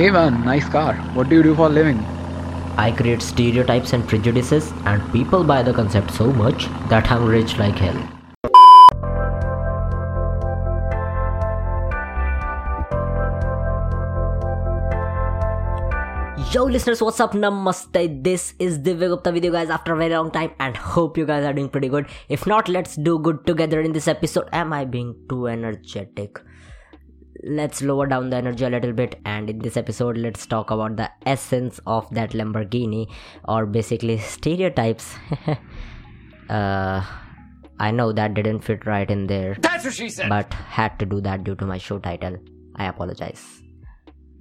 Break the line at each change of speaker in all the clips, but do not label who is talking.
Hey man, nice car. What do you do for a living?
I create stereotypes and prejudices, and people buy the concept so much that I'm rich like hell. Yo listeners, what's up? Namaste. This is Divya Gupta with you guys after a very long time and hope you guys are doing pretty good. If not, let's do good together in this episode. Am I being too energetic? Let's lower down the energy a little bit and in this episode let's talk about the essence of that Lamborghini or basically stereotypes. uh I know that didn't fit right in there.
That's what she said.
But had to do that due to my show title. I apologize.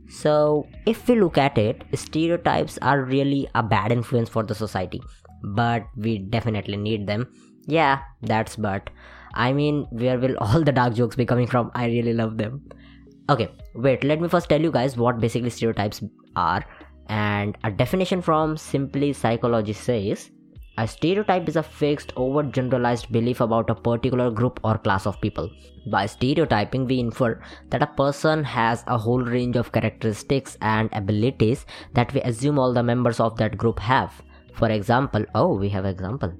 So, if we look at it, stereotypes are really a bad influence for the society, but we definitely need them. Yeah, that's but. I mean, where will all the dark jokes be coming from? I really love them. Okay, wait, let me first tell you guys what basically stereotypes are. And a definition from Simply Psychology says a stereotype is a fixed, over generalized belief about a particular group or class of people. By stereotyping, we infer that a person has a whole range of characteristics and abilities that we assume all the members of that group have. For example, oh, we have example.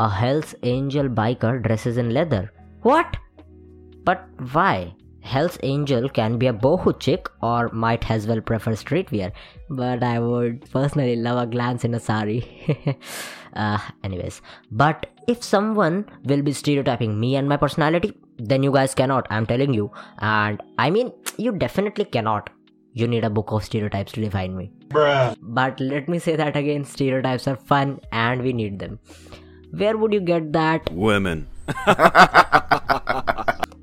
A Hell's Angel biker dresses in leather. What? But why? Hell's Angel can be a boho chick or might as well prefer streetwear, but I would personally love a glance in a sari. uh, anyways, but if someone will be stereotyping me and my personality, then you guys cannot, I'm telling you. And I mean, you definitely cannot. You need a book of stereotypes to define me.
Bruh.
But let me say that again stereotypes are fun and we need them. Where would you get that?
Women.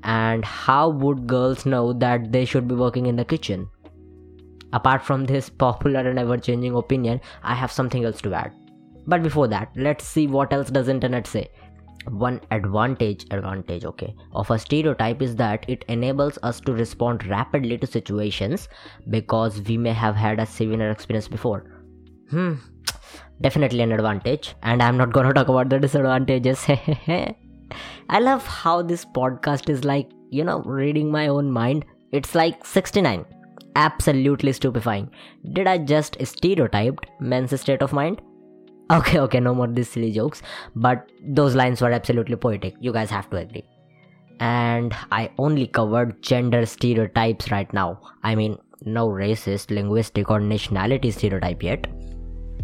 and how would girls know that they should be working in the kitchen? Apart from this popular and ever changing opinion, I have something else to add. But before that, let's see what else does internet say. One advantage advantage okay of a stereotype is that it enables us to respond rapidly to situations because we may have had a similar experience before. Hmm definitely an advantage. And i'm not gonna talk about the disadvantages. I love how this podcast is like you know reading my own mind. It's like 69 absolutely stupefying. Did i just stereotyped men's state of mind? Okay okay no more these silly jokes. But those lines were absolutely poetic. You guys have to agree. And i only covered gender stereotypes right now. I mean no racist linguistic or nationality stereotype yet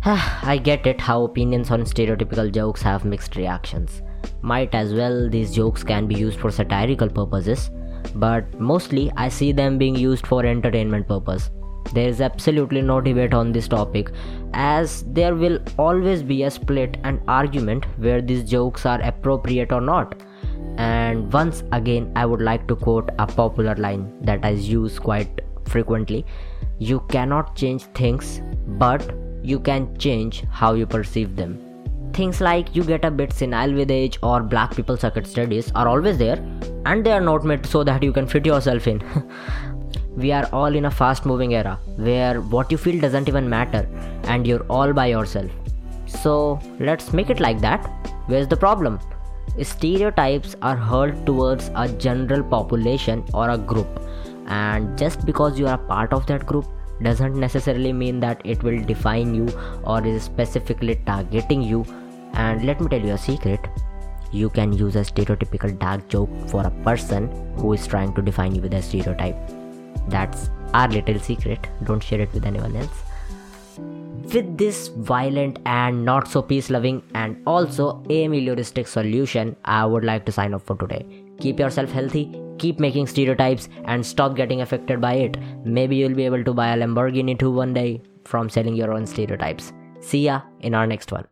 I get it how opinions on stereotypical jokes have mixed reactions. Might as well, these jokes can be used for satirical purposes, but mostly I see them being used for entertainment purpose. There is absolutely no debate on this topic, as there will always be a split and argument where these jokes are appropriate or not. And once again, I would like to quote a popular line that I use quite frequently You cannot change things, but you can change how you perceive them. Things like you get a bit senile with age or black people circuit studies are always there and they are not made so that you can fit yourself in. we are all in a fast moving era where what you feel doesn't even matter and you're all by yourself. So let's make it like that. Where's the problem? Stereotypes are hurled towards a general population or a group, and just because you are a part of that group doesn't necessarily mean that it will define you or is specifically targeting you. And let me tell you a secret you can use a stereotypical dark joke for a person who is trying to define you with a stereotype. That's our little secret, don't share it with anyone else. With this violent and not so peace loving and also amelioristic solution, I would like to sign off for today. Keep yourself healthy, keep making stereotypes and stop getting affected by it. Maybe you'll be able to buy a Lamborghini too one day from selling your own stereotypes. See ya in our next one.